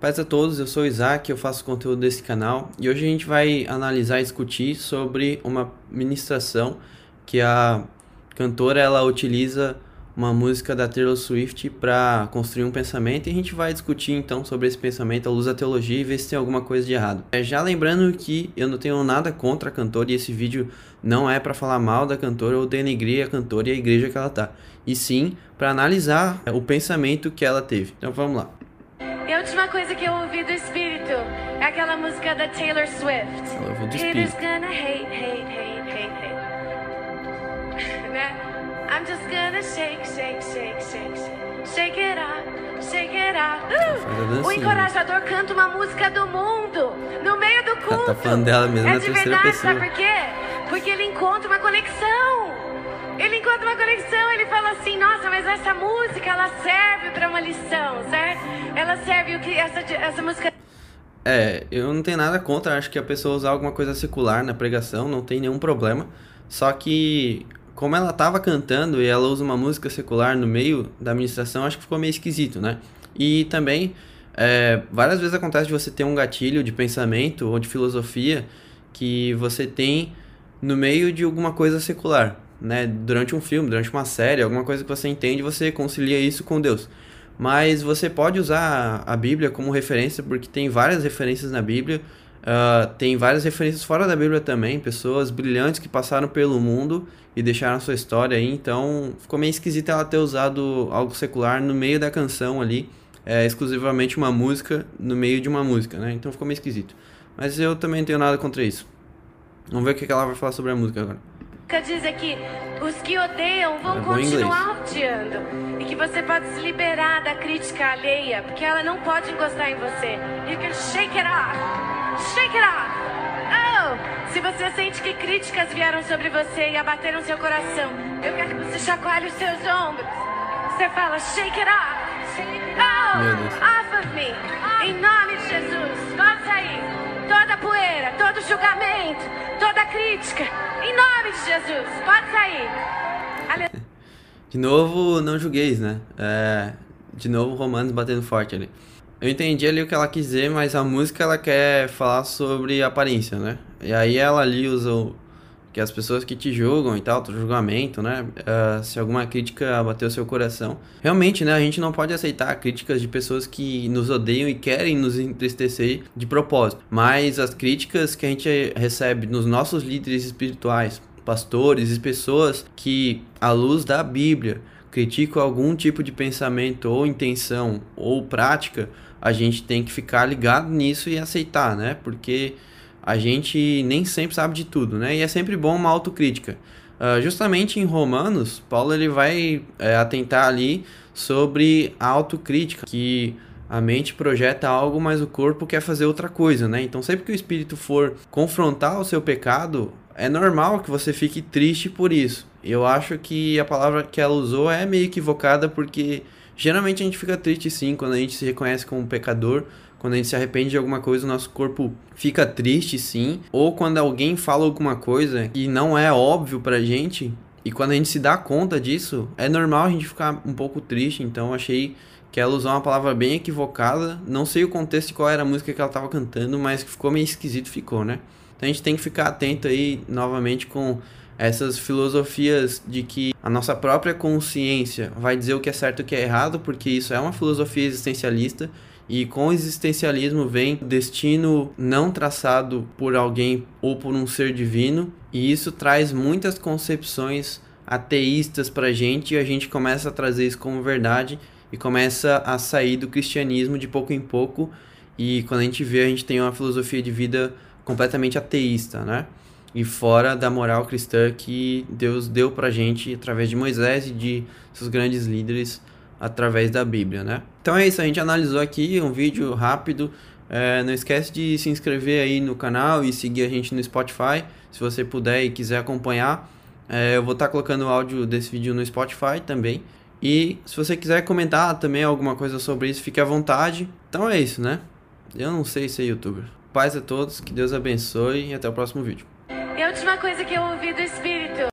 Paz a todos, eu sou o Isaac, eu faço conteúdo desse canal e hoje a gente vai analisar e discutir sobre uma ministração que a cantora ela utiliza uma música da Taylor Swift para construir um pensamento e a gente vai discutir então sobre esse pensamento à luz da teologia e ver se tem alguma coisa de errado. É, já lembrando que eu não tenho nada contra a cantora e esse vídeo não é para falar mal da cantora ou denegrir a cantora e a igreja que ela tá, e sim para analisar o pensamento que ela teve. Então vamos lá. E a última coisa que eu ouvi do Espírito é aquela música da Taylor Swift. Ela ouviu do Haters Espírito. gonna hate, hate, hate, hate, hate. né? I'm just gonna shake, shake, shake, shake, shake. Shake it up, shake it up. faz a Uh! O dancinha. encorajador canta uma música do mundo no meio do culto. tá falando dela mesmo é na de terceira verdade, pessoa. sabe por quê? Porque ele encontra uma conexão. Ele encontra uma conexão, ele fala assim: Nossa, mas essa música ela serve para uma lição, certo? Ela serve o que essa, essa música É, eu não tenho nada contra, acho que a pessoa usar alguma coisa secular na pregação, não tem nenhum problema. Só que, como ela tava cantando e ela usa uma música secular no meio da ministração, acho que ficou meio esquisito, né? E também, é, várias vezes acontece de você ter um gatilho de pensamento ou de filosofia que você tem no meio de alguma coisa secular, né? Durante um filme, durante uma série, alguma coisa que você entende, você concilia isso com Deus. Mas você pode usar a Bíblia como referência, porque tem várias referências na Bíblia, ah, tem várias referências fora da Bíblia também, pessoas brilhantes que passaram pelo mundo e deixaram sua história aí, então ficou meio esquisito ela ter usado algo secular no meio da canção ali, é, exclusivamente uma música no meio de uma música, né? Então ficou meio esquisito. Mas eu também não tenho nada contra isso. Vamos ver o que ela vai falar sobre a música agora. Diz aqui: os que odeiam vão É continuar odiando. E que você pode se liberar da crítica alheia, porque ela não pode encostar em você. You can shake it off. Shake it off. Oh! Se você sente que críticas vieram sobre você e abateram seu coração, eu quero que você chacoalhe os seus ombros. Você fala, shake it off. Oh! Off of me. Em nome de Jesus. Pode sair. Toda poeira, todo julgamento, toda crítica. Nome de Jesus. Pode sair. Ale- De novo, não julgueis, né? É, de novo, Romanos batendo forte ali. Eu entendi ali o que ela quis dizer, mas a música ela quer falar sobre aparência, né? E aí ela ali usa o, que as pessoas que te julgam e tal, julgamento, né? É, se alguma crítica bateu seu coração. Realmente, né? A gente não pode aceitar críticas de pessoas que nos odeiam e querem nos entristecer de propósito. Mas as críticas que a gente recebe nos nossos líderes espirituais, pastores e pessoas que, à luz da Bíblia, criticam algum tipo de pensamento ou intenção ou prática, a gente tem que ficar ligado nisso e aceitar, né? Porque a gente nem sempre sabe de tudo, né? E é sempre bom uma autocrítica. Ah, justamente em Romanos, Paulo ele vai é, atentar ali sobre a autocrítica, que a mente projeta algo, mas o corpo quer fazer outra coisa, né? Então, sempre que o espírito for confrontar o seu pecado, é normal que você fique triste por isso. Eu acho que a palavra que ela usou é meio equivocada, porque geralmente a gente fica triste sim quando a gente se reconhece como pecador, quando a gente se arrepende de alguma coisa, o nosso corpo fica triste sim, ou quando alguém fala alguma coisa que não é óbvio pra gente, e quando a gente se dá conta disso, é normal a gente ficar um pouco triste, então achei que ela usou uma palavra bem equivocada. Não sei o contexto de qual era a música que ela estava cantando, mas ficou meio esquisito, ficou, né? Então a gente tem que ficar atento aí novamente com essas filosofias de que a nossa própria consciência vai dizer o que é certo e o que é errado, porque isso é uma filosofia existencialista. E com o existencialismo vem destino não traçado por alguém ou por um ser divino, e isso traz muitas concepções ateístas pra gente e a gente começa a trazer isso como verdade e começa a sair do cristianismo de pouco em pouco. E quando a gente vê, a gente tem uma filosofia de vida completamente ateísta, né? E fora da moral cristã que Deus deu pra gente através de Moisés e de seus grandes líderes através da Bíblia, né? Então é isso, a gente analisou aqui um vídeo rápido. É, não esquece de se inscrever aí no canal e seguir a gente no Spotify, se você puder e quiser acompanhar. É, eu vou estar colocando o áudio desse vídeo no Spotify também. E se você quiser comentar também alguma coisa sobre isso, fique à vontade. Então é isso, né? Eu não sei ser youtuber. Paz a todos, que Deus abençoe e até o próximo vídeo. E a última coisa que eu ouvi do Espírito